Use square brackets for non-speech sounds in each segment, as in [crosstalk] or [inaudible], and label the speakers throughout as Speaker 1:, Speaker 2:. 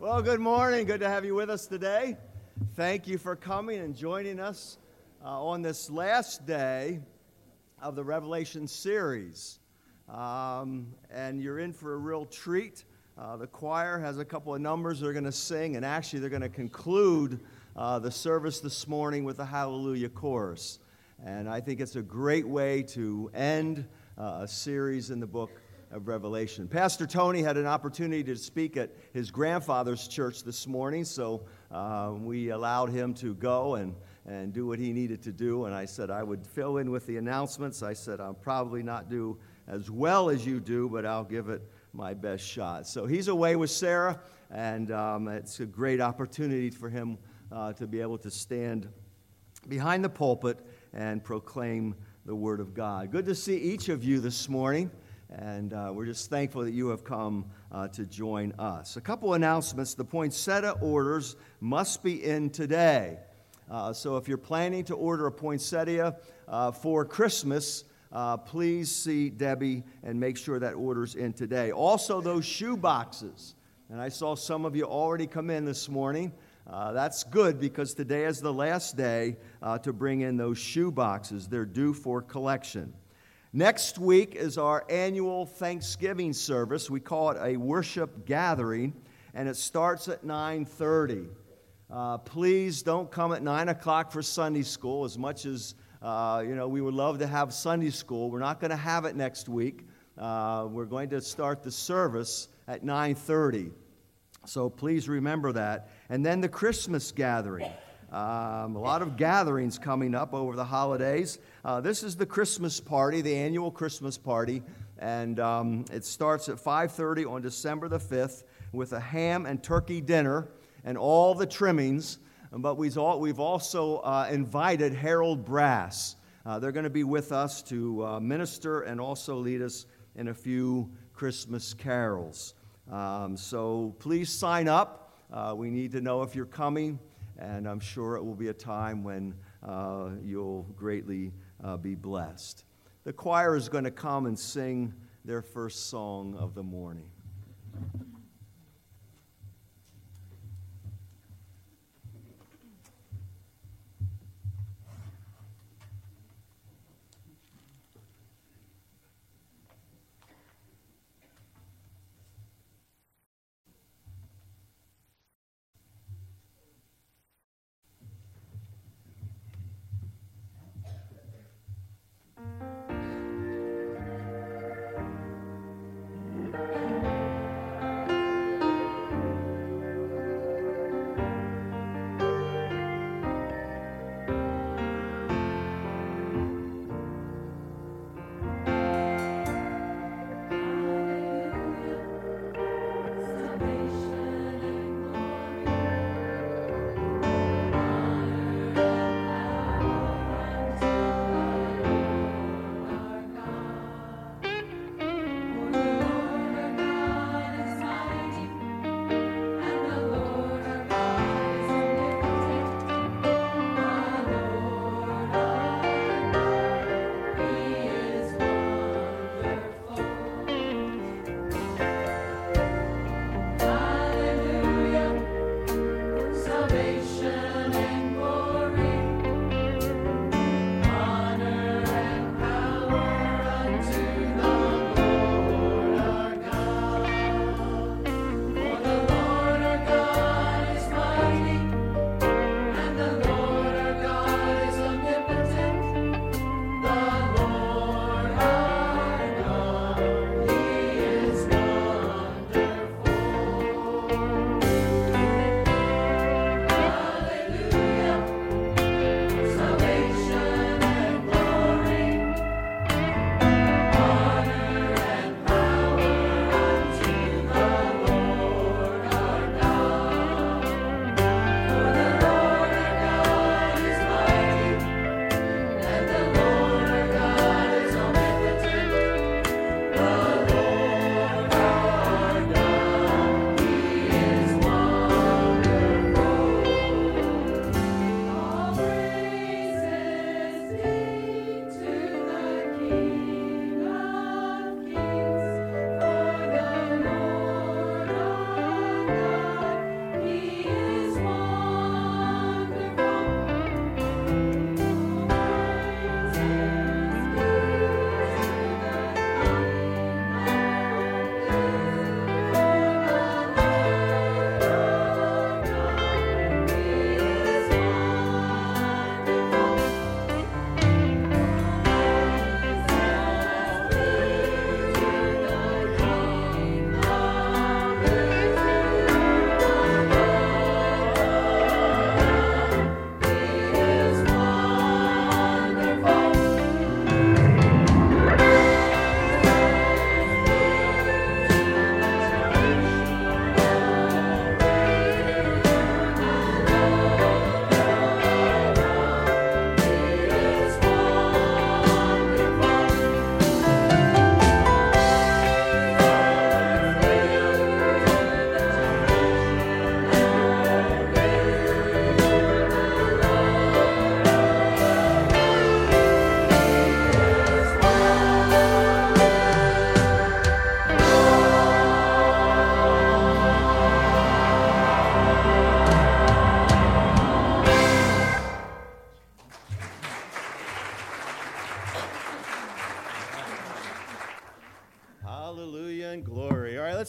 Speaker 1: Well, good morning. Good to have you with us today. Thank you for coming and joining us uh, on this last day of the Revelation series. Um, and you're in for a real treat. Uh, the choir has a couple of numbers they're going to sing, and actually, they're going to conclude uh, the service this morning with a Hallelujah chorus. And I think it's a great way to end uh, a series in the book of Revelation. Pastor Tony had an opportunity to speak at his grandfather's church this morning, so uh, we allowed him to go and, and do what he needed to do. And I said I would fill in with the announcements. I said I'll probably not do as well as you do, but I'll give it my best shot. So he's away with Sarah, and um, it's a great opportunity for him uh, to be able to stand behind the pulpit and proclaim the Word of God. Good to see each of you this morning. And uh, we're just thankful that you have come uh, to join us. A couple announcements. The poinsettia orders must be in today. Uh, so if you're planning to order a poinsettia uh, for Christmas, uh, please see Debbie and make sure that order's in today. Also, those shoe boxes. And I saw some of you already come in this morning. Uh, that's good because today is the last day to bring in those shoe boxes. They're due for collection. Next week is our annual Thanksgiving service. We call it a worship gathering, and it starts at 9:30. Uh, please don't come at 9 o'clock for Sunday school. As much as uh, you know, we would love to have Sunday school. We're not going to have it next week. Uh, we're going to start the service at 9:30. So please remember that. And then the Christmas gathering. Um, a lot of gatherings coming up over the holidays. Uh, this is the Christmas party, the annual Christmas party, and um, it starts at 5:30 on December the 5th with a ham and turkey dinner and all the trimmings. But we've, also uh, invited Harold Brass. Uh, they're going to be with us to uh, minister and also lead us in a few Christmas carols. Um, so please sign up. Uh, we need to know if you're coming and I'm sure it will be a time when uh, you'll greatly uh, be blessed. The choir is going to come and sing their first song of the morning.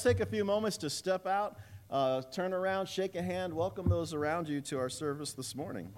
Speaker 2: Let's take a few moments to step out, uh, turn around, shake a hand, welcome those around you to our service this morning.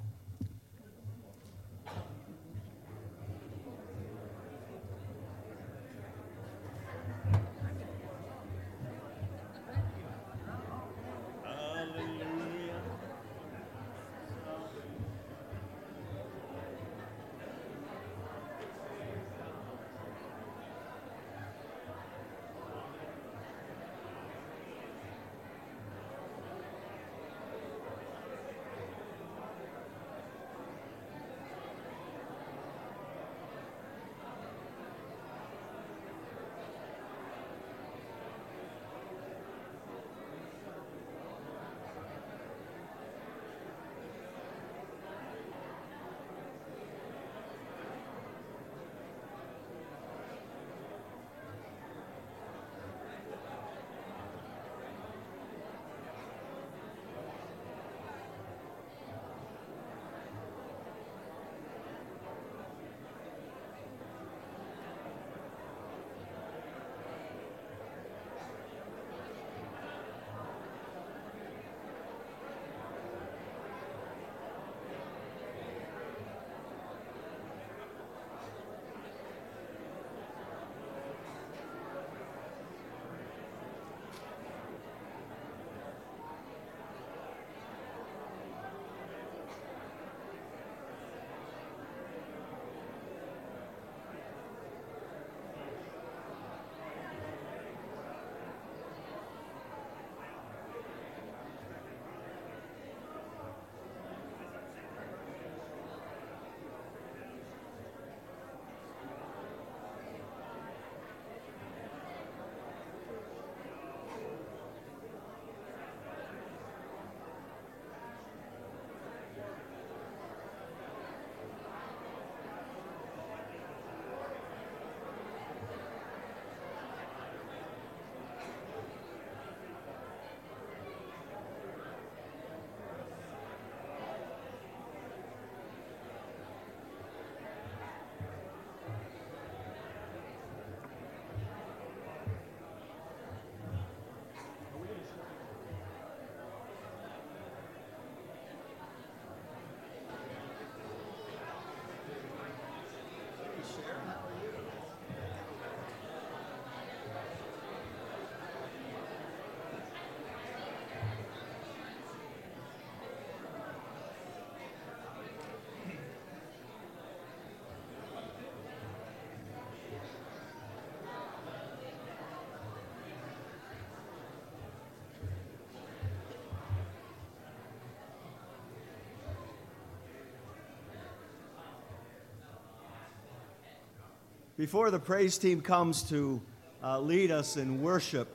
Speaker 1: Before the praise team comes to uh, lead us in worship,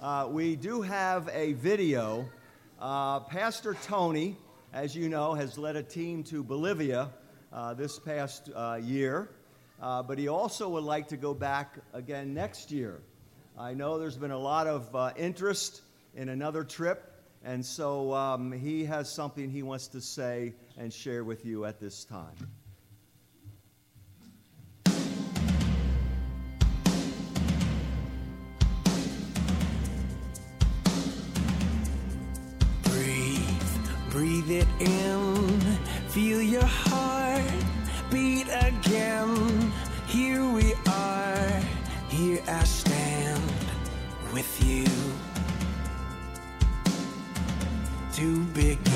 Speaker 1: uh, we do have a video. Uh, Pastor Tony, as you know, has led a team to Bolivia uh, this past uh, year, uh, but he also would like to go back again next year. I know there's been a lot of interest in another trip, and so um, he has something he wants to say and share with you at this time.
Speaker 3: Breathe it in, feel your heart beat again. Here we are, here I stand with you. To begin,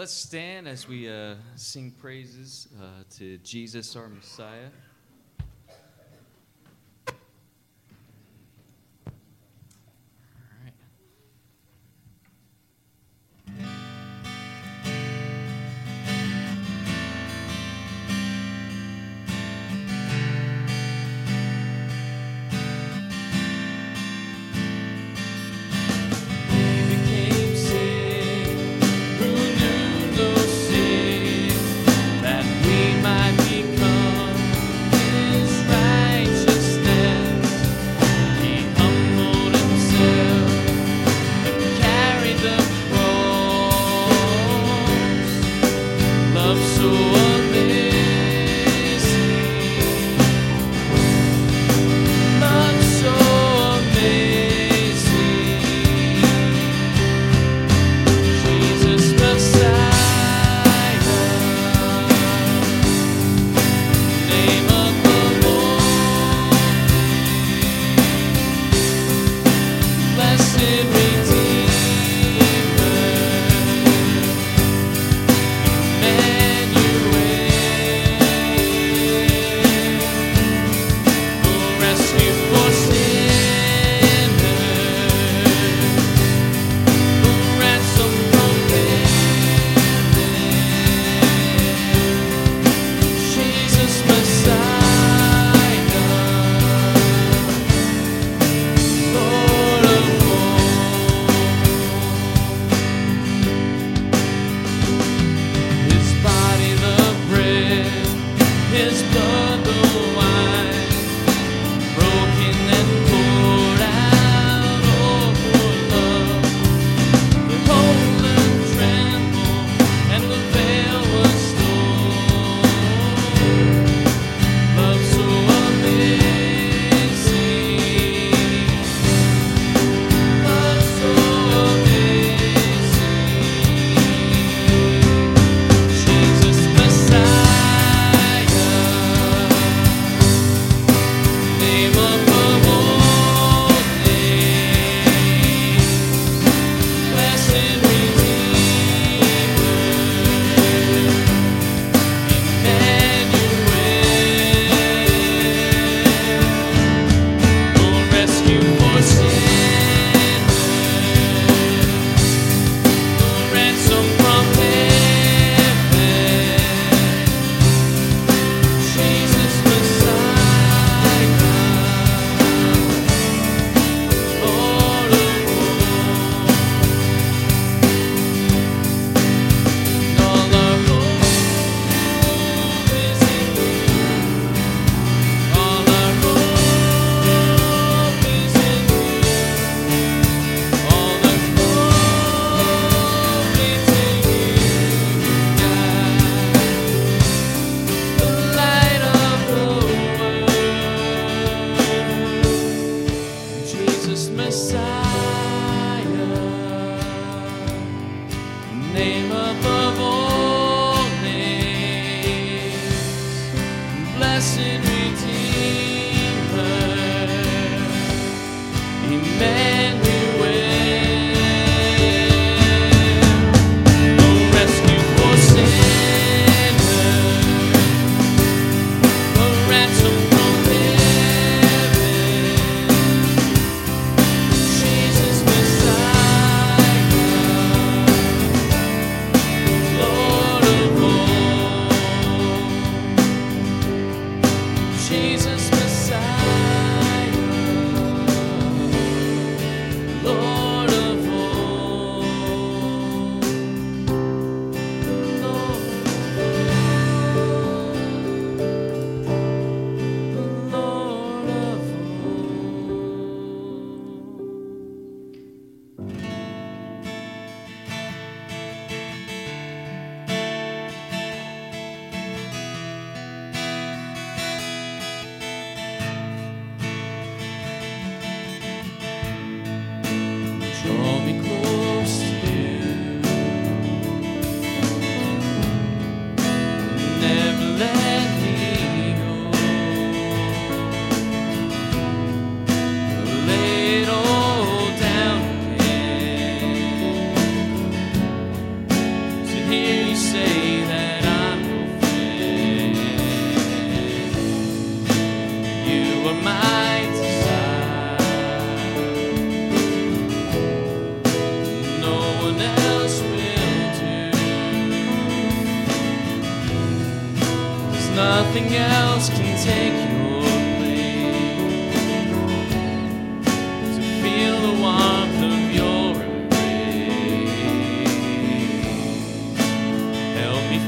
Speaker 4: let's stand as we uh, sing praises uh, to Jesus, our Messiah.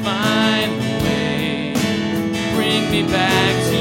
Speaker 4: Find the way. Bring me back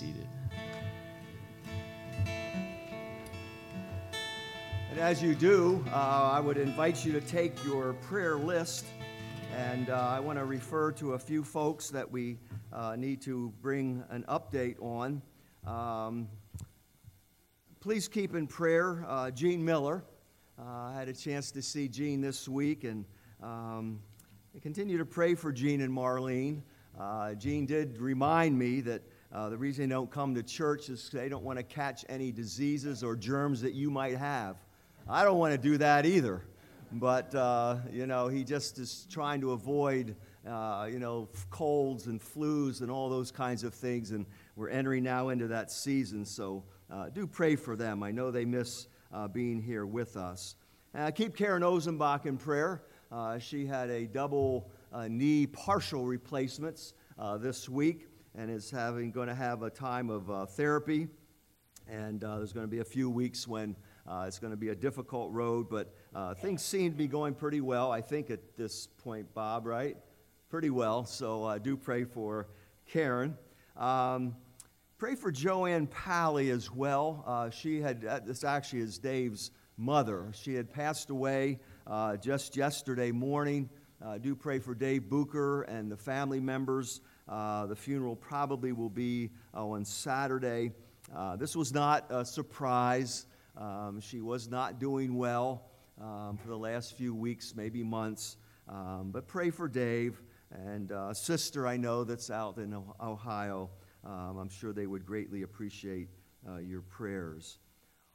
Speaker 4: seated.
Speaker 1: And as you do, uh, I would invite you to take your prayer list, and uh, I want to refer to a few folks that we uh, need to bring an update on. Um, please keep in prayer uh, Gene Miller. Uh, I had a chance to see Gene this week, and um, continue to pray for Gene and Marlene. Uh, Gene did remind me that uh, the reason they don't come to church is they don't want to catch any diseases or germs that you might have. I don't want to do that either. But, uh, you know, he just is trying to avoid, uh, you know, colds and flus and all those kinds of things. And we're entering now into that season. So uh, do pray for them. I know they miss uh, being here with us. Uh, keep Karen Ozenbach in prayer. She had a double knee partial replacements this week and is having going to have a time of uh, therapy. And uh, there's going to be a few weeks when uh, it's going to be a difficult road, but uh, things seem to be going pretty well, I think, at this point, Bob, right? Pretty well. So uh, do pray for Karen. Um, Pray for Joanne Pally as well. She had, this actually is Dave's mother. She had passed away just yesterday morning. Uh, do pray for Dave Booker and the family members. Uh, the funeral probably will be uh, on Saturday. this was not a surprise. Um, she was not doing well um, for the last few weeks, maybe months. Um, but pray for Dave and a sister I know that's out in Ohio. Um, I'm sure they would greatly appreciate uh, your prayers.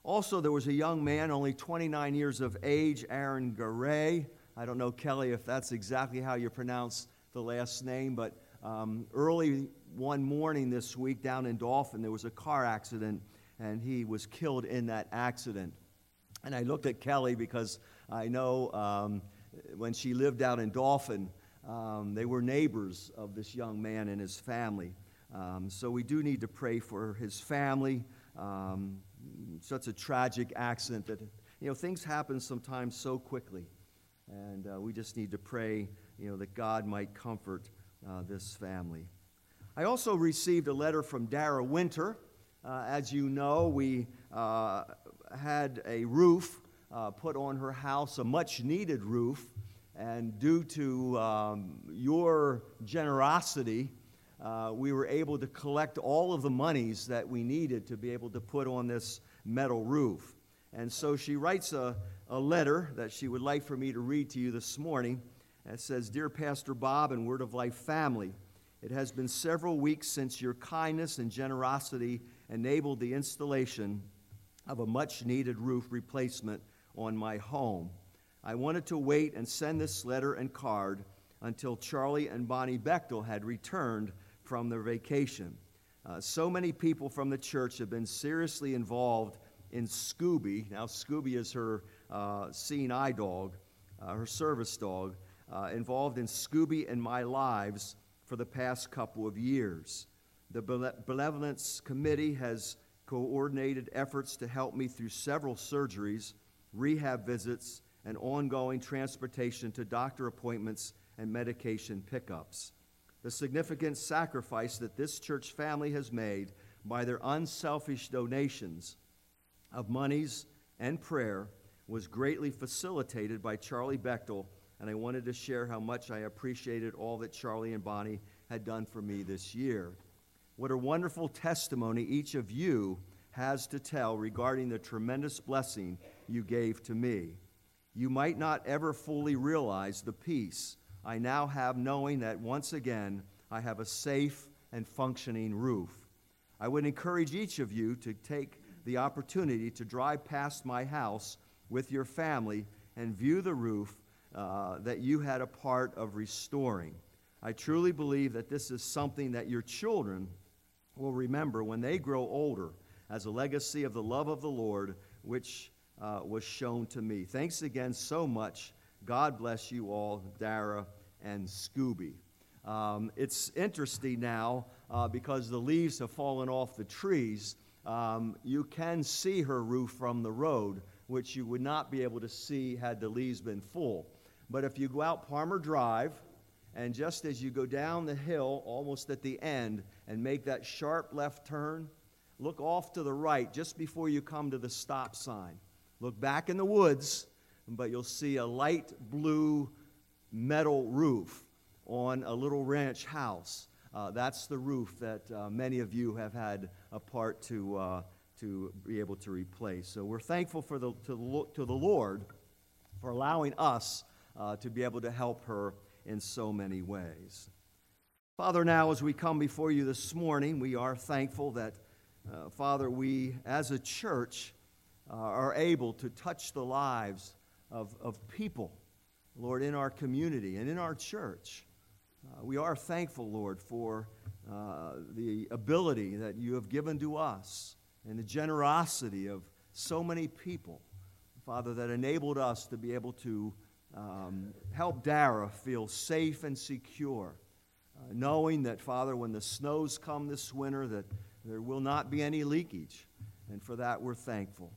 Speaker 1: Also, there was a young man, only 29 years of age, Aaron Garay. I don't know, Kelly, if that's exactly how you pronounce the last name, but um, early one morning this week down in Dauphin, there was a car accident, and he was killed in that accident. And I looked at Kelly because I know um, when she lived out in Dauphin, um, they were neighbors of this young man and his family. Um, so we do need to pray for his family. Um, such a tragic accident that, you know, things happen sometimes so quickly. And uh, we just need to pray, you know, that God might comfort uh, this family. I also received a letter from Dara Winter. Uh, as you know, we uh, had a roof uh, put on her house, a much needed roof. And due to um, your generosity, uh, we were able to collect all of the monies that we needed to be able to put on this metal roof. And so she writes a, a letter that she would like for me to read to you this morning. It says Dear Pastor Bob and Word of Life family, it has been several weeks since your kindness and generosity enabled the installation of a much needed roof replacement on my home. I wanted to wait and send this letter and card until Charlie and Bonnie Bechtel had returned from their vacation. Uh, so many people from the church have been seriously involved in Scooby. Now, Scooby is her uh, seeing eye dog, uh, her service dog, uh, involved in Scooby and my lives for the past couple of years. The Benevolence Committee has coordinated efforts to help me through several surgeries, rehab visits, and ongoing transportation to doctor appointments and medication pickups the significant sacrifice that this church family has made by their unselfish donations of monies and prayer was greatly facilitated by Charlie Bechtel, and I wanted to share how much I appreciated all that Charlie and Bonnie had done for me this year. What a wonderful testimony each of you has to tell regarding the tremendous blessing you gave to me. You might not ever fully realize the peace I now have knowing that once again I have a safe and functioning roof. I would encourage each of you to take the opportunity to drive past my house with your family and view the roof uh, that you had a part of restoring. I truly believe that this is something that your children will remember when they grow older as a legacy of the love of the Lord, which uh, was shown to me. Thanks again so much. God bless you all, Dara and Scooby. Um, it's interesting now uh, because the leaves have fallen off the trees. Um, you can see her roof from the road, which you would not be able to see had the leaves been full. But if you go out Palmer Drive, and just as you go down the hill, almost at the end, and make that sharp left turn, look off to the right just before you come to the stop sign. Look back in the woods, but you'll see a light blue metal roof on a little ranch house. Uh, that's the roof that uh, many of you have had a part to, uh, to be able to replace. So we're thankful for the, to, the, to the Lord for allowing us uh, to be able to help her in so many ways. Father, now as we come before you this morning, we are thankful that, uh, Father, we as a church uh, are able to touch the lives of, of people, Lord, in our community and in our church. Uh, we are thankful, Lord, for uh, the ability that you have given to us and the generosity of so many people, Father, that enabled us to be able to um, help Dara feel safe and secure, uh, knowing that, Father, when the snows come this winter, that there will not be any leakage. And for that, we're thankful.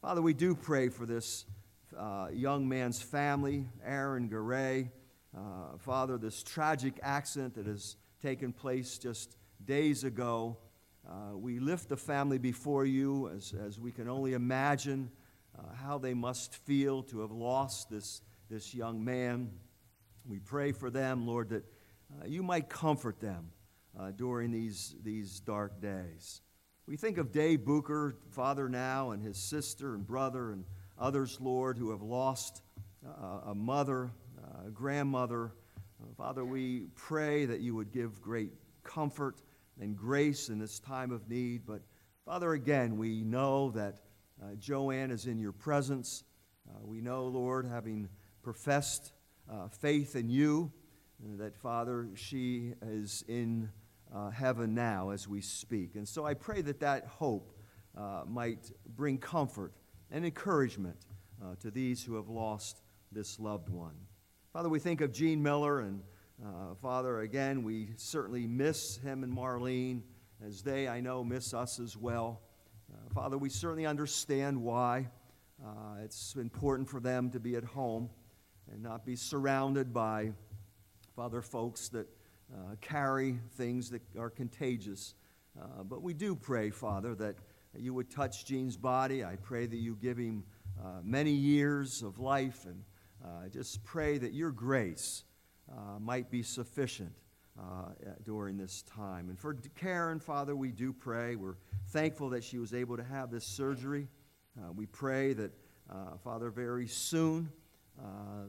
Speaker 1: Father, we do pray for this uh, young man's family, Aaron Garay. Uh, Father, this tragic accident that has taken place just days ago, Uh, we lift the family before you as, as we can only imagine uh, how they must feel to have lost this, this young man. We pray for them, Lord, that uh, you might comfort them uh, during these, these dark days. We think of Dave Booker, father now, and his sister and brother, and others, Lord, who have lost uh, a mother, a grandmother. Uh, Father, we pray that you would give great comfort and grace in this time of need. But Father, again, we know that uh, Joanne is in your presence. Uh, we know, Lord, having professed uh, faith in you, that, Father, she is in uh, heaven now as we speak. And so I pray that that hope uh, might bring comfort and encouragement uh, to these who have lost this loved one. Father, we think of Gene Miller, and uh, Father, again, we certainly miss him and Marlene as they, I know, miss us as well. Uh, Father, we certainly understand why. It's important for them to be at home and not be surrounded by, Father, folks that uh, carry things that are contagious. Uh, but we do pray, Father, that you would touch Gene's body. I pray that you give him uh, many years of life, and I just pray that your grace might be sufficient. Uh, during this time. And for Karen, Father, we do pray. We're thankful that she was able to have this surgery. Uh, we pray that, uh, Father, very soon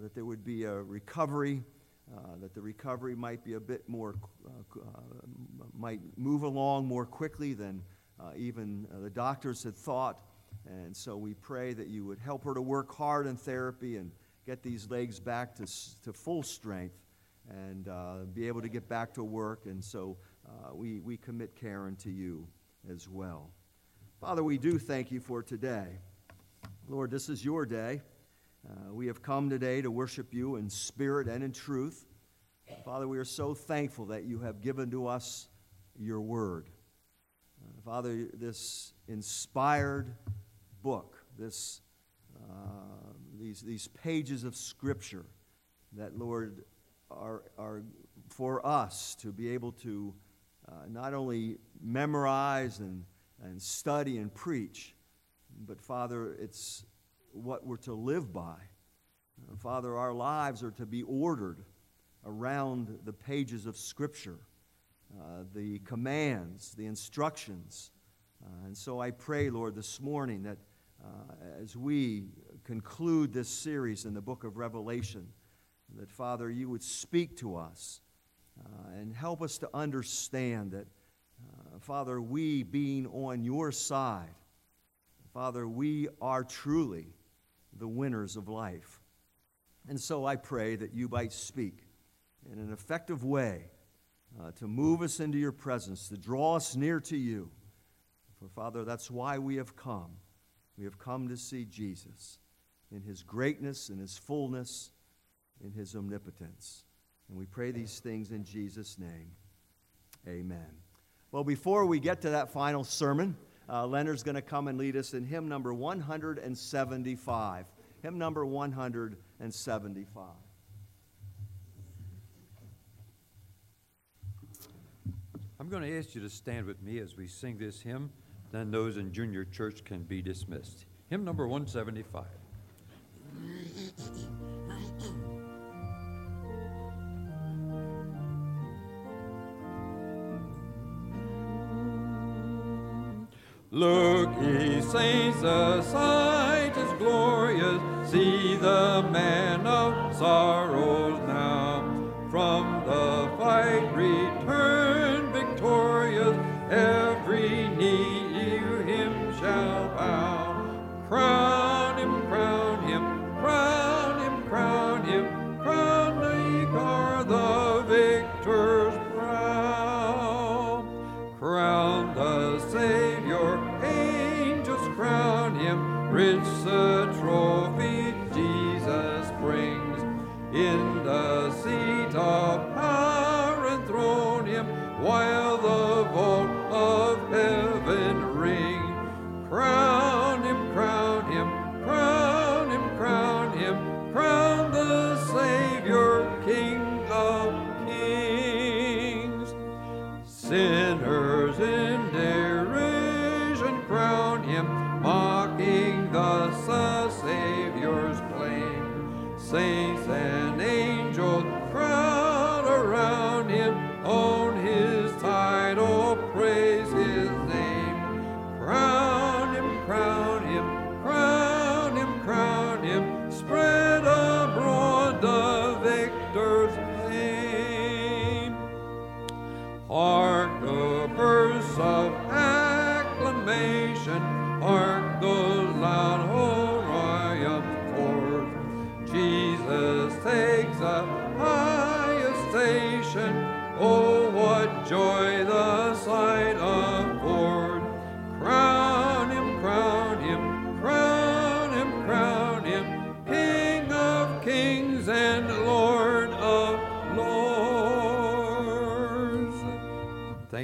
Speaker 1: that there would be a recovery uh, that the recovery might be a bit more, uh, uh, might move along more quickly than uh, even uh, the doctors had thought. And so we pray that you would help her to work hard in therapy and get these legs back to, to full strength and be able to get back to work. And so we, we commit Karen to you as well. Father, we do thank you for today. Lord, this is your day. Uh, we have come today to worship you in spirit and in truth. Father, we are so thankful that you have given to us your word. Uh, Father, this inspired book, this, uh, these, these pages of Scripture that, Lord, are, are for us to be able to uh, not only memorize and, and study and preach, but Father, it's what we're to live by. Father, our lives are to be ordered around the pages of Scripture, uh, the commands, the instructions. Uh, and so I pray, Lord, this morning that uh, as we conclude this series in the book of Revelation, that, Father, you would speak to us uh, and help us to understand that, uh, Father, we being on your side, Father, we are truly the winners of life. And so I pray that you might speak in an effective way uh, to move us into your presence, to draw us near to you. For, Father, that's why we have come. We have come to see Jesus in his greatness, in his fullness, in his omnipotence. And we pray these things in Jesus' name. Amen. Well, before we get to that final sermon, uh, Leonard's going to come and lead us in hymn number 175. Hymn number 175.
Speaker 5: I'm going to ask you to stand with me as we sing this hymn. Then those in junior church can be dismissed. Hymn number 175. [laughs] Look, ye saints, the sight is glorious. See the man of sorrows now. From the fight return victorious. Every knee to him shall bow. Crown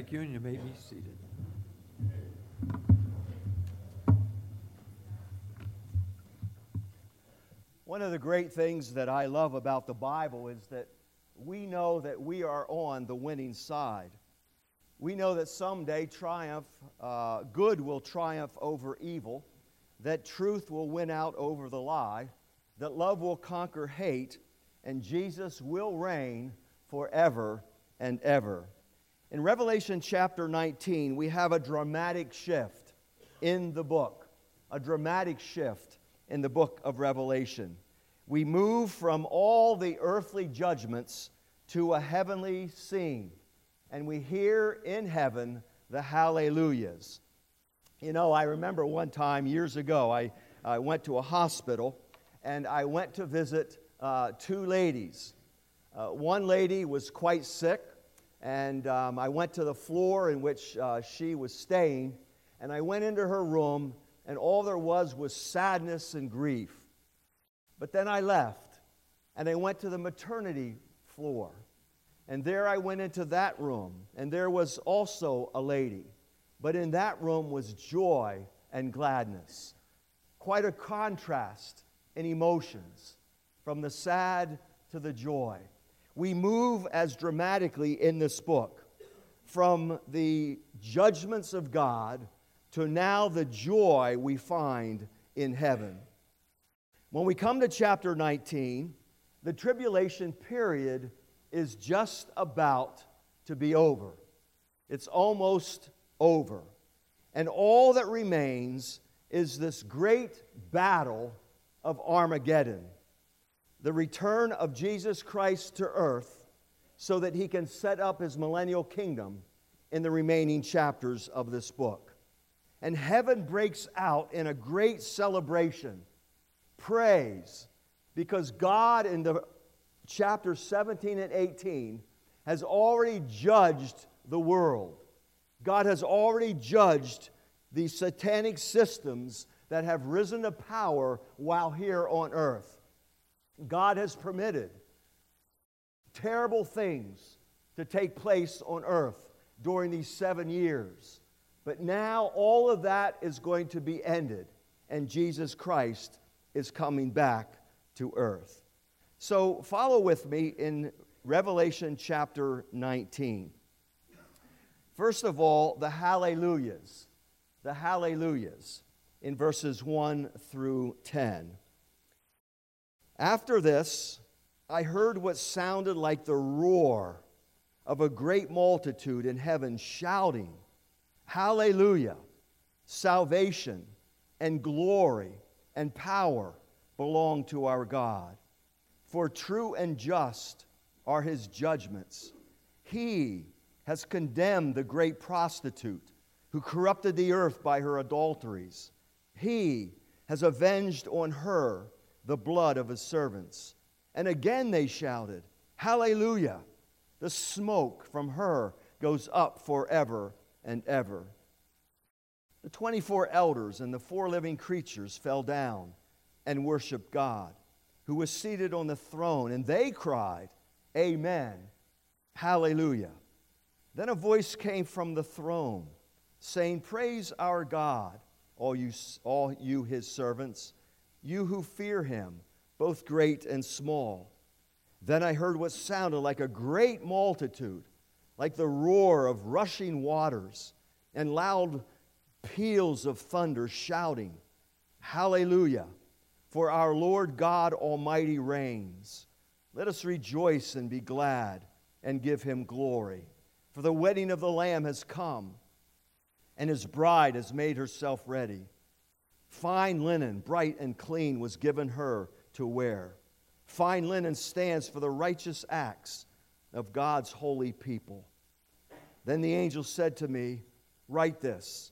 Speaker 5: Thank you, and you may be seated.
Speaker 1: One of the great things that I love about the Bible is that we know that we are on the winning side. We know that someday triumph, uh, good will triumph over evil, that truth will win out over the lie, that love will conquer hate, and Jesus will reign forever and ever. In Revelation chapter 19, we have a dramatic shift in the book, a dramatic shift in the book of Revelation. We move from all the earthly judgments to a heavenly scene, and we hear in heaven the hallelujahs. You know, I remember one time years ago, I, I went to a hospital and I went to visit uh, two ladies. Uh, one lady was quite sick, and um, I went to the floor in which uh, she was staying, and I went into her room, and all there was was sadness and grief. But then I left, and I went to the maternity floor, and there I went into that room, and there was also a lady. But in that room was joy and gladness. Quite a contrast in emotions from the sad to the joy. We move as dramatically in this book from the judgments of God to now the joy we find in heaven. When we come to chapter 19, the tribulation period is just about to be over. It's almost over. And all that remains is this great battle of Armageddon the return of Jesus Christ to earth so that he can set up his millennial kingdom in the remaining chapters of this book. And heaven breaks out in a great celebration, praise, because God in the chapter 17 and 18 has already judged the world. God has already judged the satanic systems that have risen to power while here on earth. God has permitted terrible things to take place on earth during these seven years. But now all of that is going to be ended, and Jesus Christ is coming back to earth. So follow with me in Revelation chapter 19. First of all, the hallelujahs. The hallelujahs in verses 1 through 10. After this, I heard what sounded like the roar of a great multitude in heaven shouting, Hallelujah! Salvation and glory and power belong to our God. For true and just are his judgments. He has condemned the great prostitute who corrupted the earth by her adulteries. He has avenged on her the blood of his servants. And again they shouted, Hallelujah! The smoke from her goes up forever and ever. The 24 elders and the four living creatures fell down and worshiped God, who was seated on the throne, and they cried, Amen, Hallelujah. Then a voice came from the throne, saying, Praise our God, all you, all you his servants you who fear him, both great and small. Then I heard what sounded like a great multitude, like the roar of rushing waters, and loud peals of thunder shouting, Hallelujah! for our Lord God Almighty reigns. Let us rejoice and be glad and give him glory. For the wedding of the Lamb has come, and his bride has made herself ready. Fine linen, bright and clean, was given her to wear. Fine linen stands for the righteous acts of God's holy people. Then the angel said to me, Write this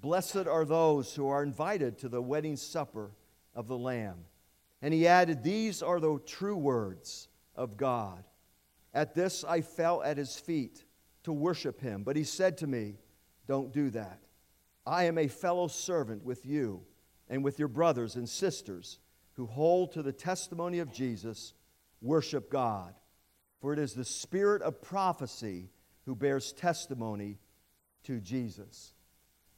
Speaker 1: Blessed are those who are invited to the wedding supper of the Lamb. And he added, These are the true words of God. At this I fell at his feet to worship him. But he said to me, Don't do that. I am a fellow servant with you and with your brothers and sisters who hold to the testimony of Jesus. Worship God. For it is the spirit of prophecy who bears testimony to Jesus.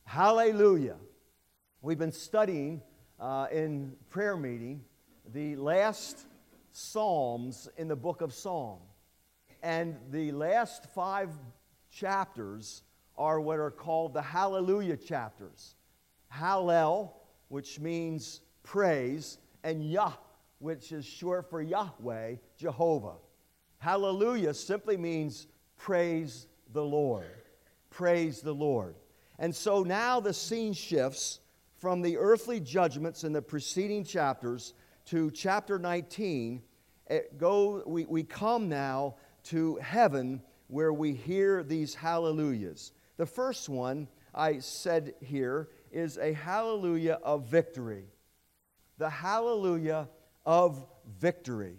Speaker 1: Hallelujah. We've been studying uh, in prayer meeting the last Psalms in the book of Psalm. And the last five chapters are what are called the Hallelujah chapters. Hallel, which means praise, and Yah, which is short for Yahweh, Jehovah. Hallelujah simply means praise the Lord. Praise the Lord. And so now the scene shifts from the earthly judgments in the preceding chapters to chapter 19. Go, we, we come now to heaven where we hear these hallelujahs. The first one I said here is a hallelujah of victory. The hallelujah of victory.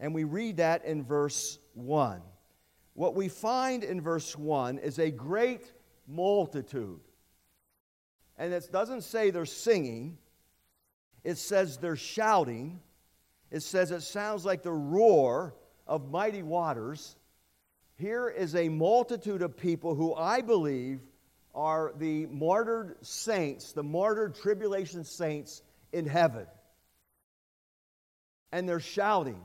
Speaker 1: And we read that in verse 1. What we find in verse 1 is a great multitude. And it doesn't say they're singing, it says they're shouting. It says it sounds like the roar of mighty waters. Here is a multitude of people who I believe are the martyred saints, the martyred tribulation saints in heaven. And they're shouting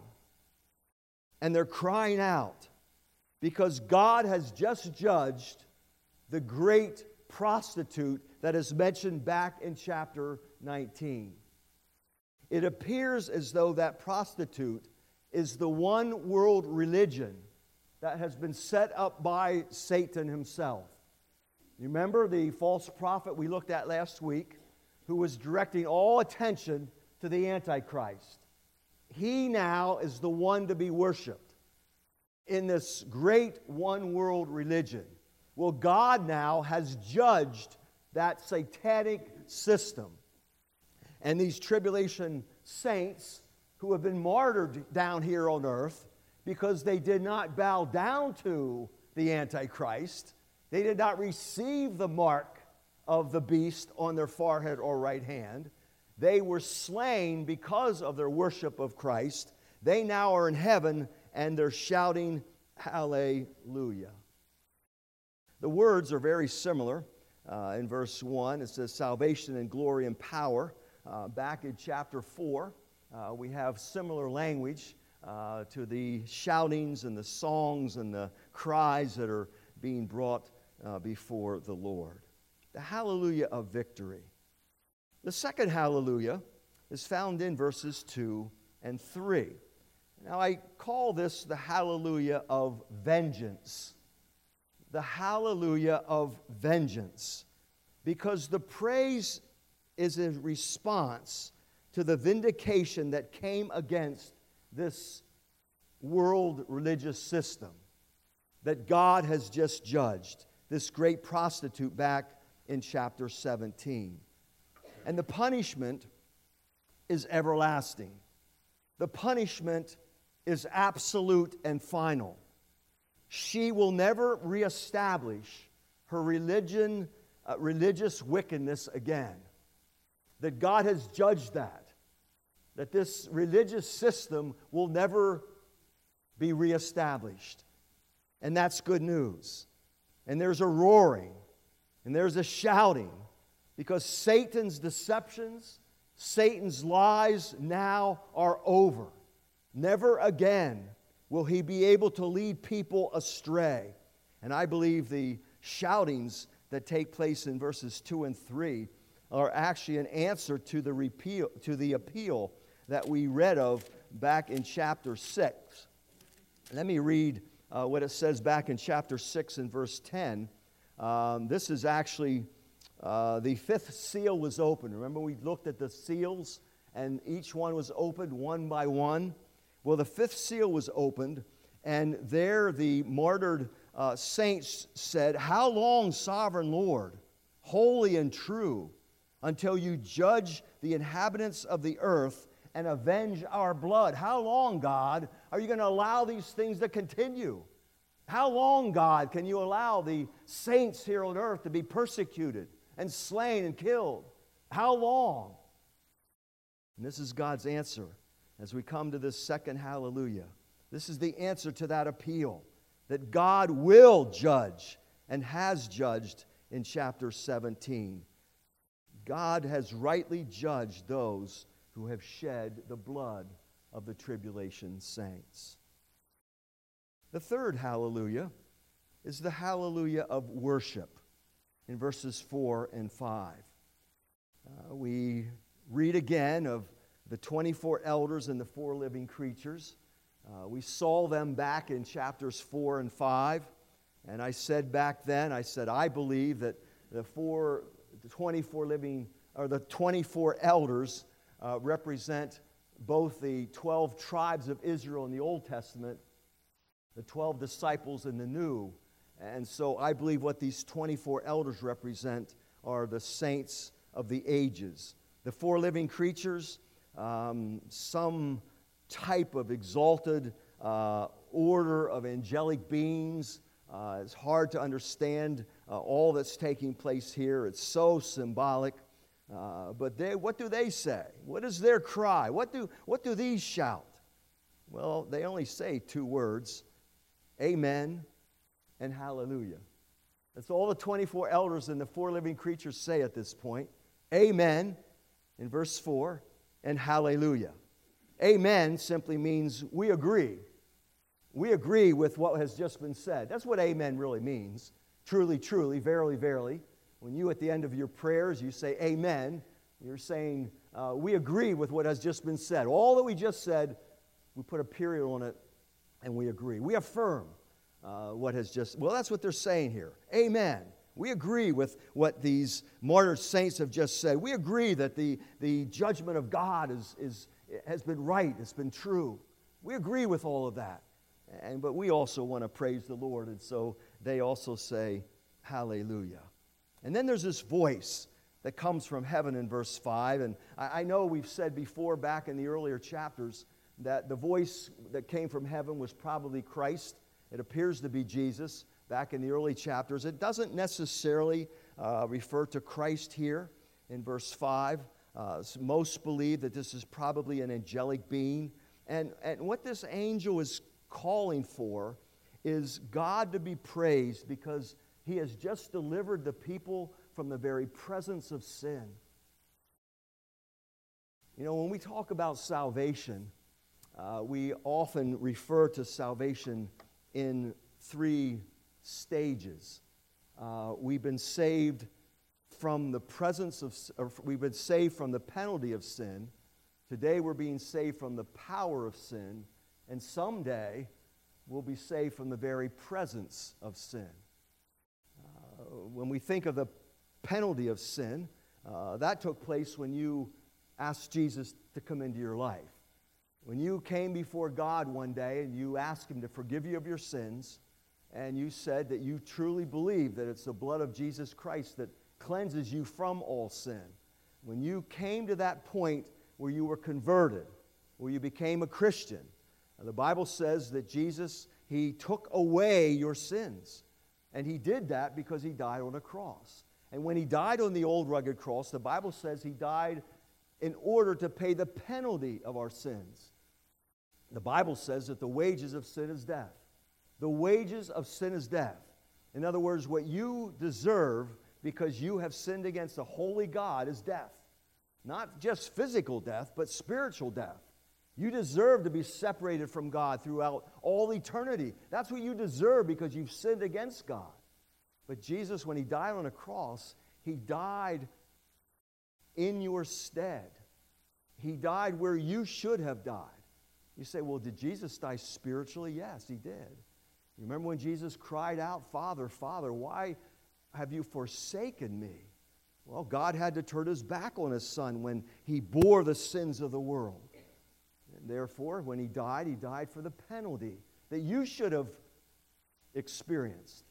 Speaker 1: and they're crying out because God has just judged the great prostitute that is mentioned back in chapter 19. It appears as though that prostitute is the one world religion that has been set up by Satan himself. You remember the false prophet we looked at last week who was directing all attention to the Antichrist? He now is the one to be worshiped in this great one world religion. Well, God now has judged that satanic system. And these tribulation saints who have been martyred down here on earth because they did not bow down to the Antichrist, they did not receive the mark of the beast on their forehead or right hand. They were slain because of their worship of Christ. They now are in heaven and they're shouting, Hallelujah. The words are very similar. Uh, in verse 1, it says, Salvation and glory and power. Uh, back in chapter 4, uh, we have similar language uh, to the shoutings and the songs and the cries that are being brought uh, before the Lord. The hallelujah of victory. The second hallelujah is found in verses 2 and 3. Now, I call this the hallelujah of vengeance the hallelujah of vengeance because the praise is a response to the vindication that came against this world religious system that God has just judged, this great prostitute back in chapter 17. And the punishment is everlasting. The punishment is absolute and final she will never reestablish her religion, uh, religious wickedness again. That God has judged that. That this religious system will never be reestablished. And that's good news. And there's a roaring, and there's a shouting, because Satan's deceptions, Satan's lies now are over. Never again will he be able to lead people astray? And I believe the shoutings that take place in verses 2 and 3 are actually an answer to the, repeal, to the appeal that we read of back in chapter 6. Let me read uh, what it says back in chapter 6 and verse 10. Um, this is actually uh, the fifth seal was opened. Remember, we looked at the seals, and each one was opened one by one. Well, the fifth seal was opened, and there the martyred uh, saints said, How long, sovereign Lord, holy and true, until you judge the inhabitants of the earth and avenge our blood? How long, God, are you going to allow these things to continue? How long, God, can you allow the saints here on earth to be persecuted and slain and killed? How long? And this is God's answer as we come to this second hallelujah. This is the answer to that appeal that God will judge and has judged in chapter 17. God has rightly judged those who have shed the blood of the tribulation saints. The third hallelujah is the hallelujah of worship in verses 4 and 5. Uh, we read again of the 24 elders and the four living creatures. Uh, we saw them back in chapters 4 and 5. And I said back then, I said, I believe that the, four, the 24 living, or the 24 elders uh, represent both the 12 tribes of Israel in the Old Testament, the 12 disciples in the New. And so I believe what these 24 elders represent are the saints of the ages. The four living creatures, um, some type of exalted uh, order of angelic beings. Uh, it's hard to understand uh, all that's taking place here. It's so symbolic. Uh, but they, what do they say? What is their cry? What do, what do these shout? Well, they only say two words Amen and Hallelujah. That's all the 24 elders and the four living creatures say at this point. Amen in verse 4 and Hallelujah. Amen simply means we agree. We agree with what has just been said. That's what amen really means. Truly, truly, verily, verily. When you, at the end of your prayers, you say amen, you're saying, uh, we agree with what has just been said. All that we just said, we put a period on it and we agree. We affirm uh, what has just, well, that's what they're saying here. Amen. We agree with what these martyr saints have just said. We agree that the, the judgment of God is, is, has been right, it's been true. We agree with all of that. And, but we also want to praise the Lord, and so they also say, Hallelujah. And then there's this voice that comes from heaven in verse 5. And I, I know we've said before, back in the earlier chapters, that the voice that came from heaven was probably Christ. It appears to be Jesus back in the early chapters. It doesn't necessarily uh, refer to Christ here in verse 5. Uh, most believe that this is probably an angelic being. And, and what this angel is calling for is God to be praised because he has just delivered the people from the very presence of sin. You know, when we talk about salvation, uh, we often refer to salvation in three stages. Uh, we've been saved from the presence of, or we've been saved from the penalty of sin. Today we're being saved from the power of sin. And someday we'll be saved from the very presence of sin. When we think of the penalty of sin, uh, that took place when you asked Jesus to come into your life. When you came before God one day and you asked Him to forgive you of your sins, and you said that you truly believe that it's the blood of Jesus Christ that cleanses you from all sin. When you came to that point where you were converted, where you became a Christian, the Bible says that Jesus, He took away your sins. And He did that because He died on a cross. And when He died on the old rugged cross, the Bible says He died in order to pay the penalty of our sins. The Bible says that the wages of sin is death. The wages of sin is death. In other words, what you deserve because you have sinned against a holy God is death. Not just physical death, but spiritual death. You deserve to be separated from God throughout all eternity. That's what you deserve because you've sinned against God. But Jesus, when he died on a cross, he died in your stead. He died where you should have died. You say, well, did Jesus die spiritually? Yes, he did. You remember when Jesus cried out, Father, Father, why have you forsaken me? Well, God had to turn his back on his son when he bore the sins of the world. Therefore, when he died, he died for the penalty that you should have experienced.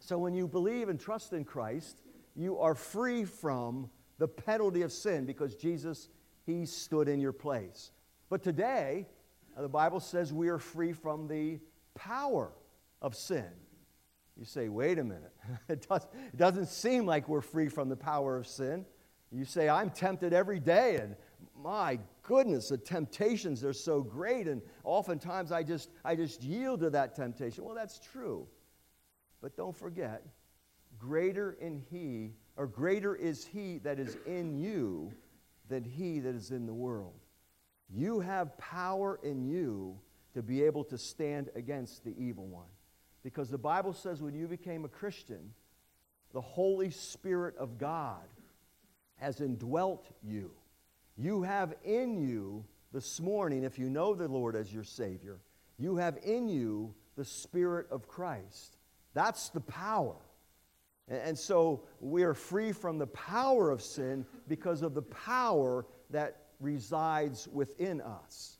Speaker 1: So when you believe and trust in Christ, you are free from the penalty of sin because Jesus, he stood in your place. But today, uh, the Bible says we are free from the power of sin. You say, wait a minute. [laughs] it, does, it doesn't seem like we're free from the power of sin. You say, I'm tempted every day, and my goodness, the temptations are so great, and oftentimes I just, I just yield to that temptation. Well, that's true. But don't forget, greater in he, or greater is he that is in you than he that is in the world. You have power in you to be able to stand against the evil one. Because the Bible says when you became a Christian, the Holy Spirit of God has indwelt you. You have in you this morning, if you know the Lord as your Savior, you have in you the Spirit of Christ. That's the power. And so we are free from the power of sin because of the power that resides within us.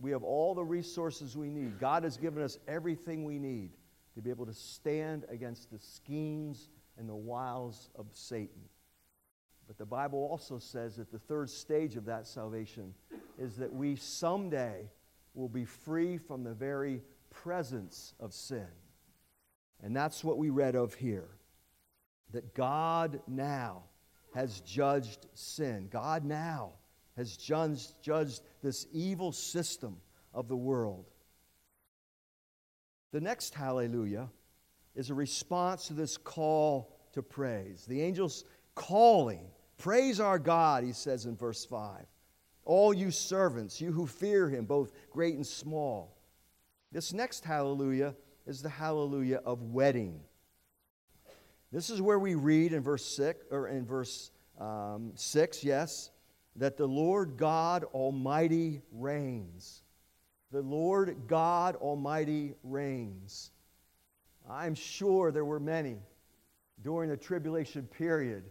Speaker 1: We have all the resources we need. God has given us everything we need to be able to stand against the schemes and the wiles of Satan. But the Bible also says that the third stage of that salvation is that we someday will be free from the very presence of sin. And that's what we read of here. That God now has judged sin. God now has judged, judged this evil system of the world. The next hallelujah is a response to this call to praise. The angels calling, Praise our God, he says in verse 5. All you servants, you who fear him, both great and small. This next hallelujah is the hallelujah of wedding. This is where we read in verse 6, or in verse um, 6, yes, that the Lord God Almighty reigns. The Lord God Almighty reigns. I'm sure there were many during the tribulation period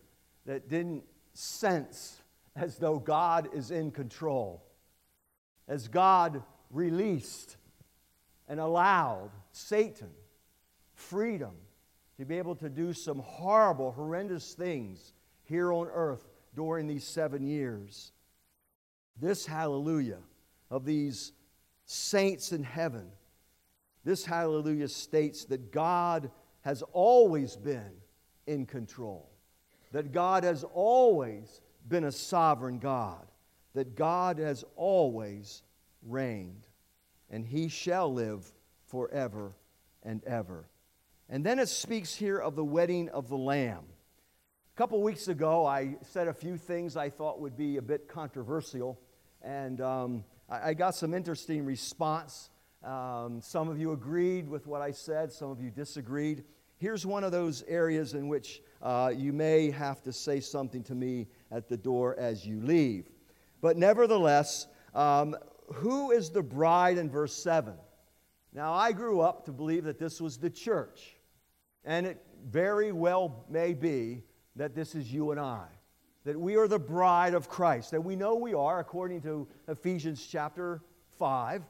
Speaker 1: that didn't sense as though God is in control, as God released and allowed Satan freedom to be able to do some horrible, horrendous things here on earth during these seven years. This hallelujah of these saints in heaven, this hallelujah states that God has always been in control, that God has always been a sovereign God, that God has always reigned, and he shall live forever and ever. And then it speaks here of the wedding of the Lamb A couple weeks ago, I said a few things I thought would be a bit controversial, and um, I, I, got some interesting response. Um, some of you agreed with what I said, some of you disagreed. Here's one of those areas in which uh, you may have to say something to me at the door as you leave. But nevertheless, um, who is the bride in verse 7? Now, I grew up to believe that this was the church, and it very well may be that this is you and I, that we are the bride of Christ, that we know we are, according to Ephesians chapter 5,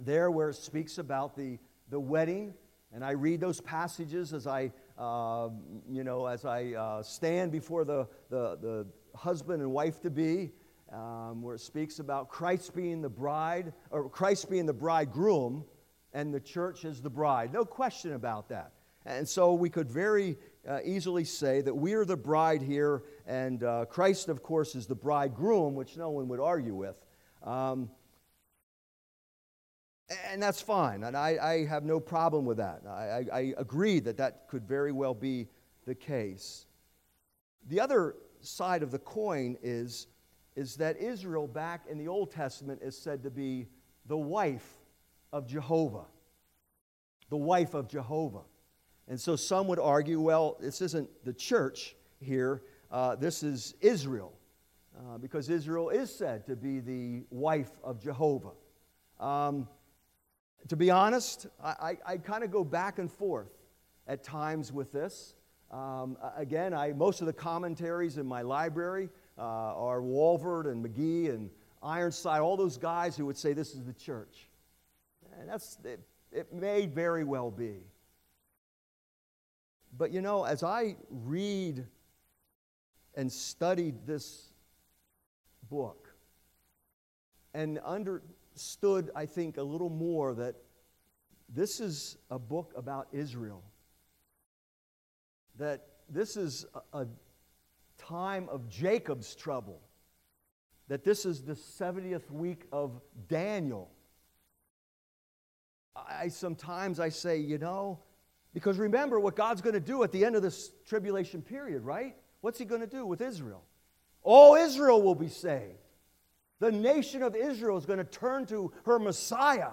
Speaker 1: there where it speaks about the, the wedding. And I read those passages as I, uh, you know, as I uh, stand before the, the, the husband and wife to be, um, where it speaks about Christ being the bride, or Christ being the bridegroom, and the church is the bride. No question about that. And so we could very uh, easily say that we are the bride here, and uh, Christ, of course, is the bridegroom, which no one would argue with. Um, and that's fine, and I, I, have no problem with that. I, I, agree that that could very well be the case. The other side of the coin is, is that Israel, back in the Old Testament, is said to be the wife of Jehovah. The wife of Jehovah. And so some would argue well, this isn't the church here, uh, this is Israel. uh, because Israel is said to be the wife of Jehovah. Um, to be honest, I, I, I kind of go back and forth at times with this. Um, again, I, most of the commentaries in my library uh, are Walvoord and McGee and Ironside, all those guys who would say this is the church. And that's, it, it may very well be. But you know, as I read and studied this book and understood, I think, a little more that this is a book about Israel, that this is a time of Jacob's trouble, that this is the 70th week of Daniel. I sometimes I say, you know, because remember what God's going to do at the end of this tribulation period, right? What's he going to do with Israel? All Israel will be saved. The nation of Israel is going to turn to her Messiah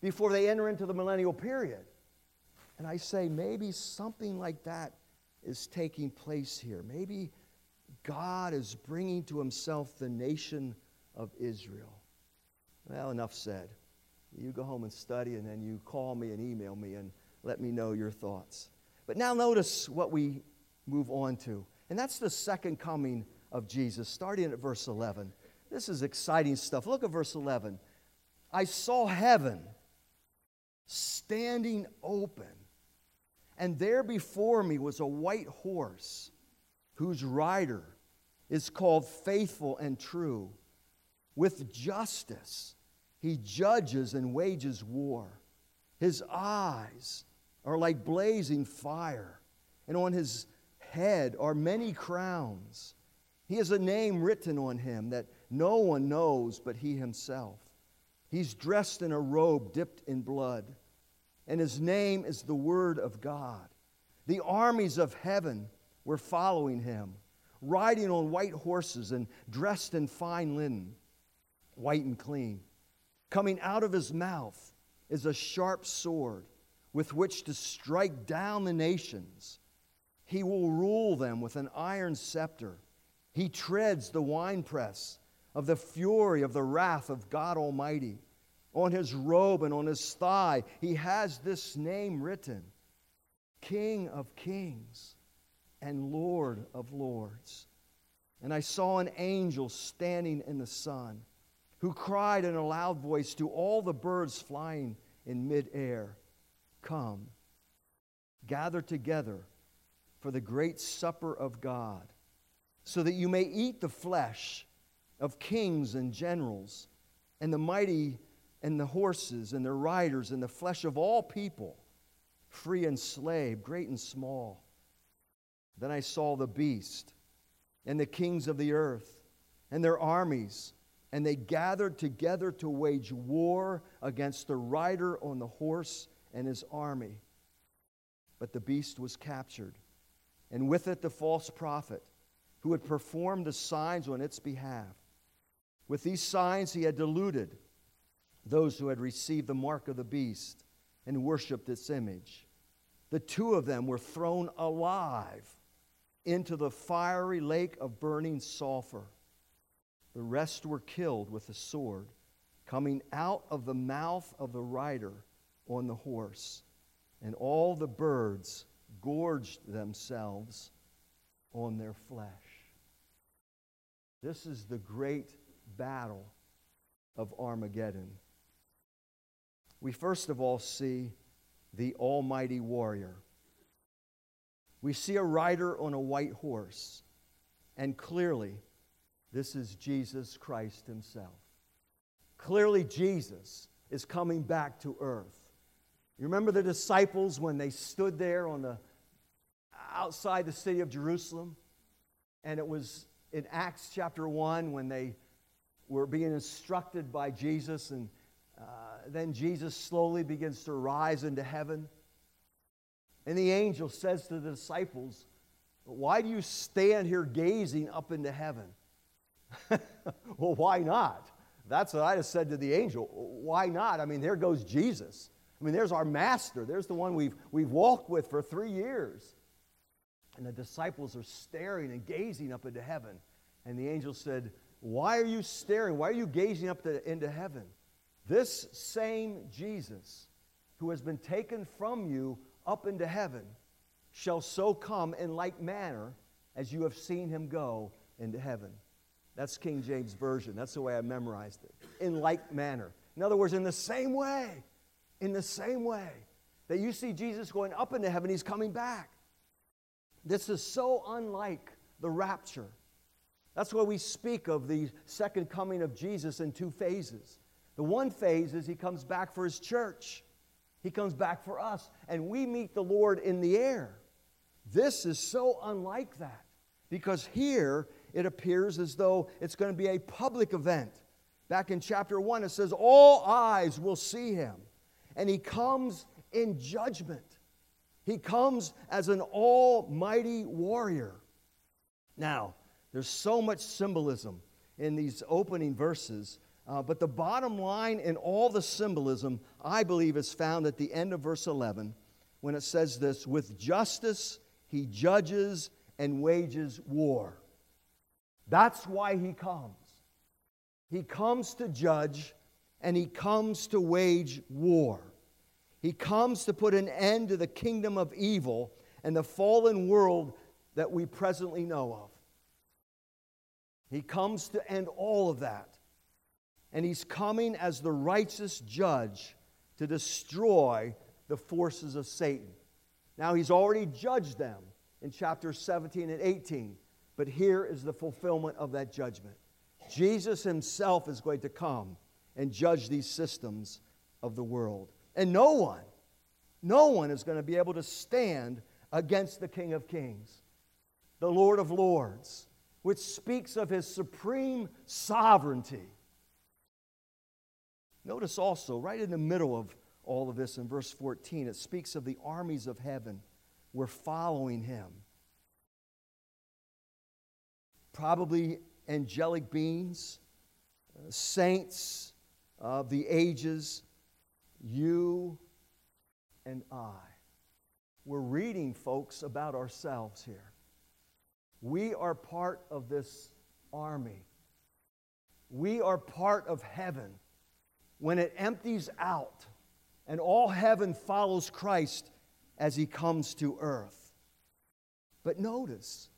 Speaker 1: before they enter into the millennial period. And I say, maybe something like that is taking place here. Maybe God is bringing to himself the nation of Israel. Well, enough said. You go home and study, and then you call me and email me and let me know your thoughts. But now notice what we move on to, and that's the second coming of Jesus, starting at verse 11. This is exciting stuff. Look at verse 11. I saw heaven standing open, and there before me was a white horse whose rider is called Faithful and True. With justice, he judges and wages war. His eyes are like blazing fire, and on his head are many crowns. He has a name written on him that no one knows but he himself. He's dressed in a robe dipped in blood, and his name is the Word of God. The armies of heaven were following him, riding on white horses and dressed in fine linen, white and clean. Coming out of his mouth is a sharp sword with which to strike down the nations. He will rule them with an iron scepter. He treads the winepress of the fury of the wrath of God Almighty. On his robe and on his thigh, he has this name written King of Kings and Lord of Lords. And I saw an angel standing in the sun who cried in a loud voice to all the birds flying in midair Come, gather together for the great supper of God, so that you may eat the flesh of kings and generals, and the mighty, and the horses, and their riders, and the flesh of all people, free and slave, great and small. Then I saw the beast, and the kings of the earth, and their armies, and they gathered together to wage war against the rider on the horse and his army. But the beast was captured, and with it the false prophet who had performed the signs on its behalf. With these signs, he had deluded those who had received the mark of the beast and worshiped its image. The two of them were thrown alive into the fiery lake of burning sulfur. The rest were killed with the sword coming out of the mouth of the rider on the horse, and all the birds gorged themselves on their flesh. This is the great battle of Armageddon. We first of all see the almighty warrior. We see a rider on a white horse, and clearly, this is Jesus Christ himself. Clearly, Jesus is coming back to earth. You remember the disciples when they stood there on the outside the city of Jerusalem? And it was in Acts chapter 1 when they were being instructed by Jesus, and uh, then Jesus slowly begins to rise into heaven. And the angel says to the disciples, Why do you stand here gazing up into heaven? [laughs] well, why not? That's what I just said to the angel. Why not? I mean, there goes Jesus. I mean, there's our master. There's the one we've, we've walked with for three years. And the disciples are staring and gazing up into heaven. And the angel said, Why are you staring? Why are you gazing up to, into heaven? This same Jesus who has been taken from you up into heaven shall so come in like manner as you have seen him go into heaven. That's King James Version. That's the way I memorized it. In like manner. In other words, in the same way, in the same way that you see Jesus going up into heaven, he's coming back. This is so unlike the rapture. That's why we speak of the second coming of Jesus in two phases. The one phase is he comes back for his church, he comes back for us, and we meet the Lord in the air. This is so unlike that because here it appears as though it's going to be a public event. Back in chapter 1, it says, All eyes will see him. And he comes in judgment. He comes as an almighty warrior. Now, there's so much symbolism in these opening verses, uh, but the bottom line in all the symbolism, I believe, is found at the end of verse 11 when it says this With justice he judges and wages war. That's why he comes. He comes to judge and he comes to wage war. He comes to put an end to the kingdom of evil and the fallen world that we presently know of. He comes to end all of that. And he's coming as the righteous judge to destroy the forces of Satan. Now, he's already judged them in chapters 17 and 18. But here is the fulfillment of that judgment. Jesus himself is going to come and judge these systems of the world. And no one, no one is going to be able to stand against the King of Kings, the Lord of Lords, which speaks of his supreme sovereignty. Notice also, right in the middle of all of this in verse 14, it speaks of the armies of heaven were following him. Probably angelic beings, uh, saints of the ages, you and I. We're reading, folks, about ourselves here. We are part of this army. We are part of heaven. When it empties out and all heaven follows Christ, as he comes to earth. But notice,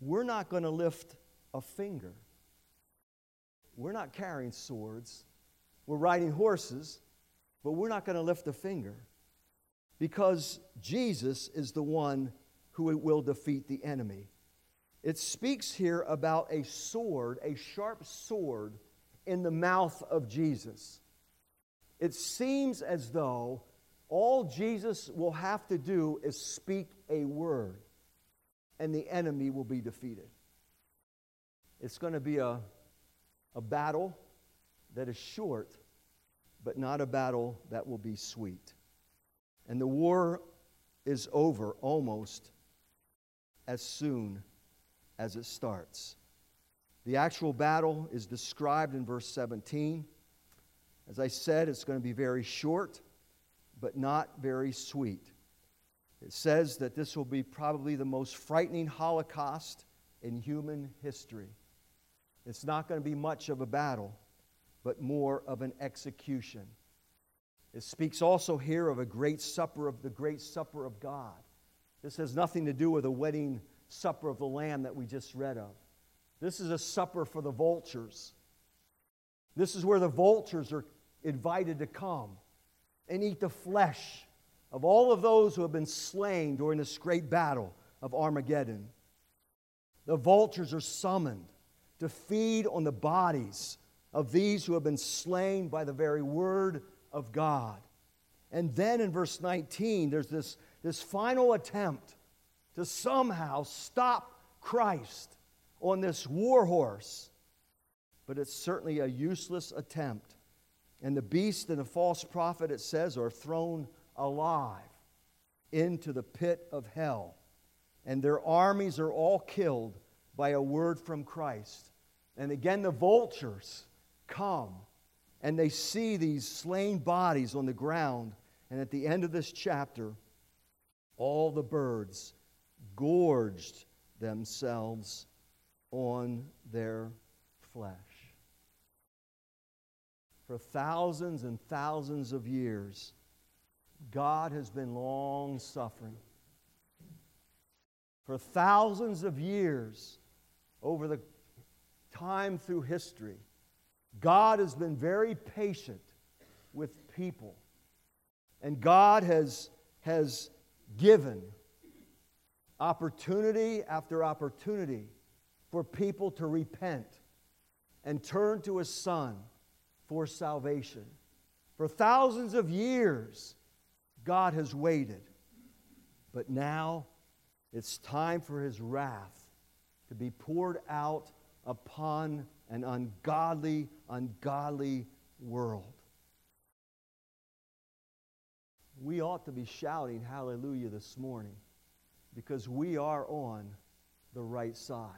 Speaker 1: we're not going to lift a finger. We're not carrying swords. We're riding horses, but we're not going to lift a finger because Jesus is the one who will defeat the enemy. It speaks here about a sword, a sharp sword in the mouth of Jesus. It seems as though all Jesus will have to do is speak a word, and the enemy will be defeated. It's going to be a, a battle that is short, but not a battle that will be sweet. And the war is over almost as soon as it starts. The actual battle is described in verse 17. As I said, it's going to be very short but not very sweet. It says that this will be probably the most frightening Holocaust in human history. It's not going to be much of a battle, but more of an execution. It speaks also here of a great supper of the great supper of God. This has nothing to do with a wedding supper of the Lamb that we just read of. This is a supper for the vultures. This is where the vultures are invited to come and eat the flesh of all of those who have been slain during this great battle of Armageddon. The vultures are summoned to feed on the bodies of these who have been slain by the very word of God. And then in verse 19, there's this, this final attempt to somehow stop Christ on this war horse. But it's certainly a useless attempt and the beast and the false prophet, it says, are thrown alive into the pit of hell. And their armies are all killed by a word from Christ. And again, the vultures come and they see these slain bodies on the ground. And at the end of this chapter, all the birds gorged themselves on their flesh. For thousands and thousands of years, God has been long suffering. For thousands of years, over the time through history, God has been very patient with people. And God has, has given opportunity after opportunity for people to repent and turn to His Son for salvation. For thousands of years, God has waited. But now it's time for His wrath to be poured out upon an ungodly, ungodly world. We ought to be shouting hallelujah this morning because we are on the right side.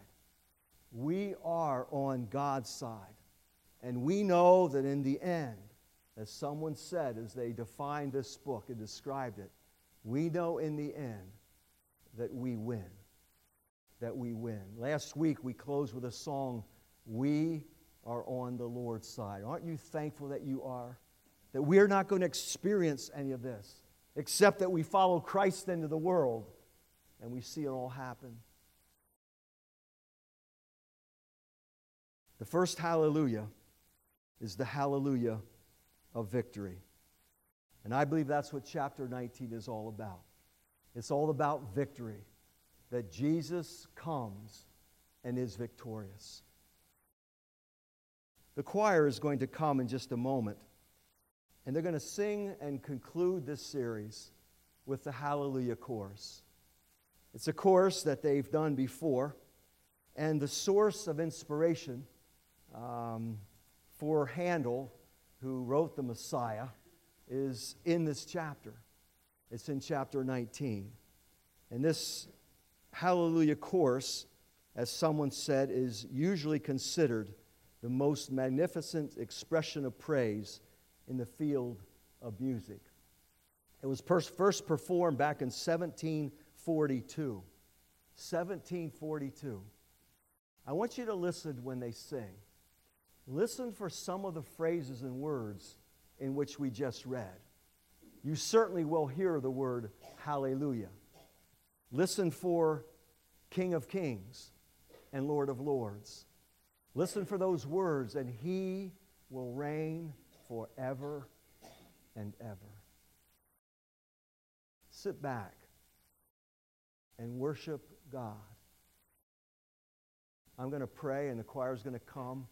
Speaker 1: We are on God's side. And we know that in the end, as someone said as they defined this book and described it, we know in the end that we win. That we win. Last week we closed with a song, We Are on the Lord's Side. Aren't you thankful that you are? That we're not going to experience any of this, except that we follow Christ into the world and we see it all happen. The first hallelujah is the hallelujah of victory. And I believe that's what chapter 19 is all about. It's all about victory, that Jesus comes and is victorious. The choir is going to come in just a moment, and they're going to sing and conclude this series with the Hallelujah Chorus. It's a course that they've done before, and the source of inspiration um, for Handel, who wrote the Messiah, is in this chapter. It's in chapter 19. And this Hallelujah Chorus, as someone said, is usually considered the most magnificent expression of praise in the field of music. It was first performed back in 1742. 1742. I want you to listen when they sing. Listen for some of the phrases and words in which we just read. You certainly will hear the word hallelujah. Listen for King of Kings and Lord of Lords. Listen for those words, and He will reign forever and ever. Sit back and worship God. I'm going to pray, and the choir is going to come.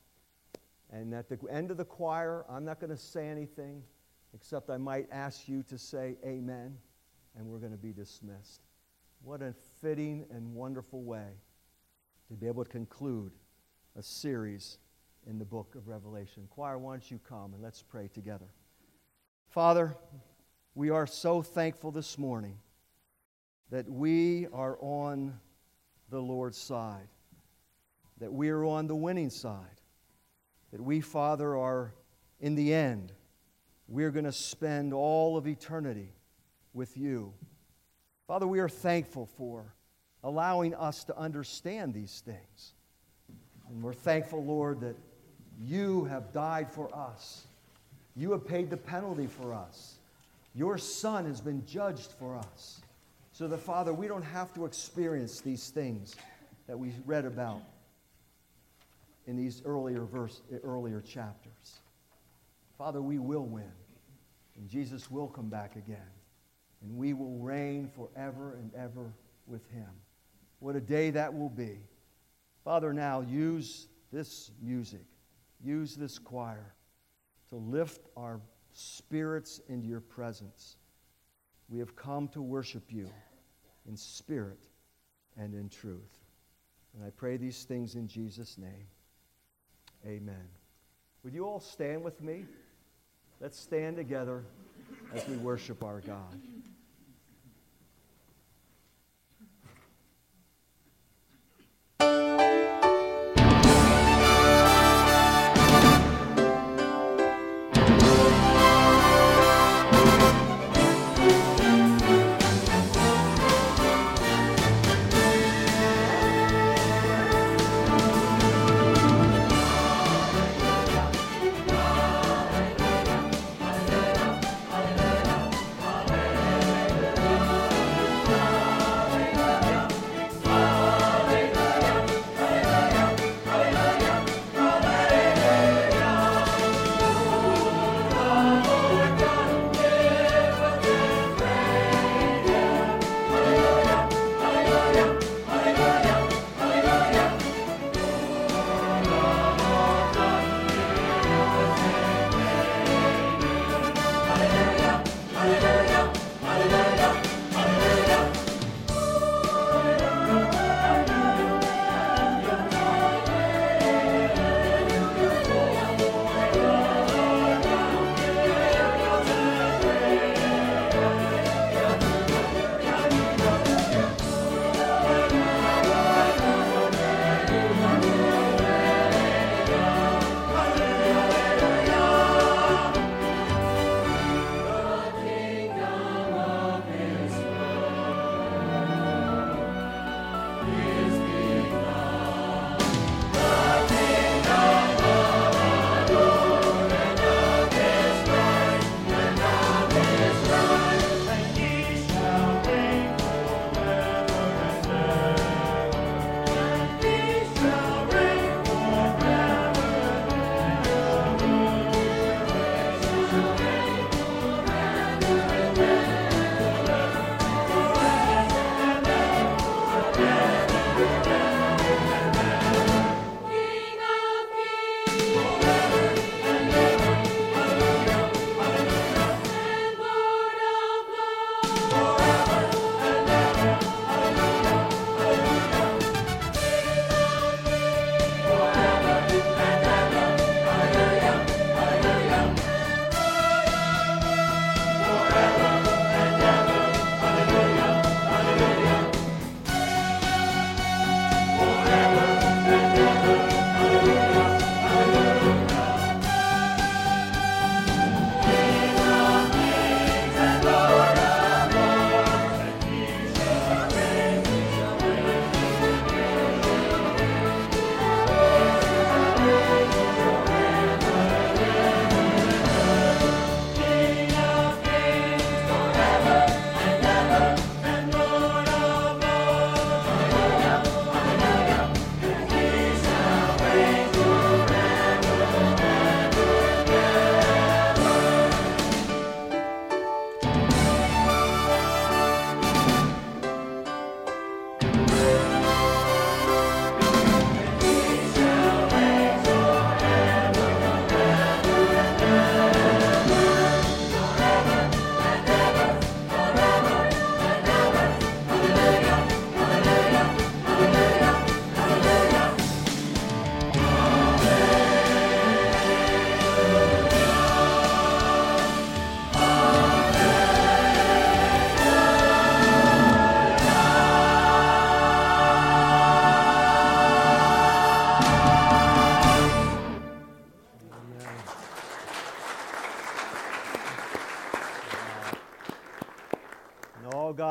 Speaker 1: And at the end of the choir, I'm not going to say anything except I might ask you to say amen, and we're going to be dismissed. What a fitting and wonderful way to be able to conclude a series in the book of Revelation. Choir, why don't you come and let's pray together. Father, we are so thankful this morning that we are on the Lord's side, that we are on the winning side that we, Father, are in the end, we're going to spend all of eternity with you. Father, we are thankful for allowing us to understand these things. And we're thankful, Lord, that you have died for us. You have paid the penalty for us. Your Son has been judged for us. So that, Father, we don't have to experience these things that we read about in these earlier verse, earlier chapters. Father, we will win, and Jesus will come back again, and we will reign forever and ever with him. What a day that will be. Father, now use this music, use this choir to lift our spirits into your presence. We have come to worship you in spirit and in truth. And I pray these things in Jesus' name. Amen. Would you all stand with me? Let's stand together as we worship our God.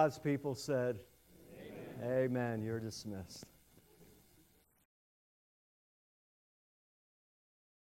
Speaker 1: God's people said,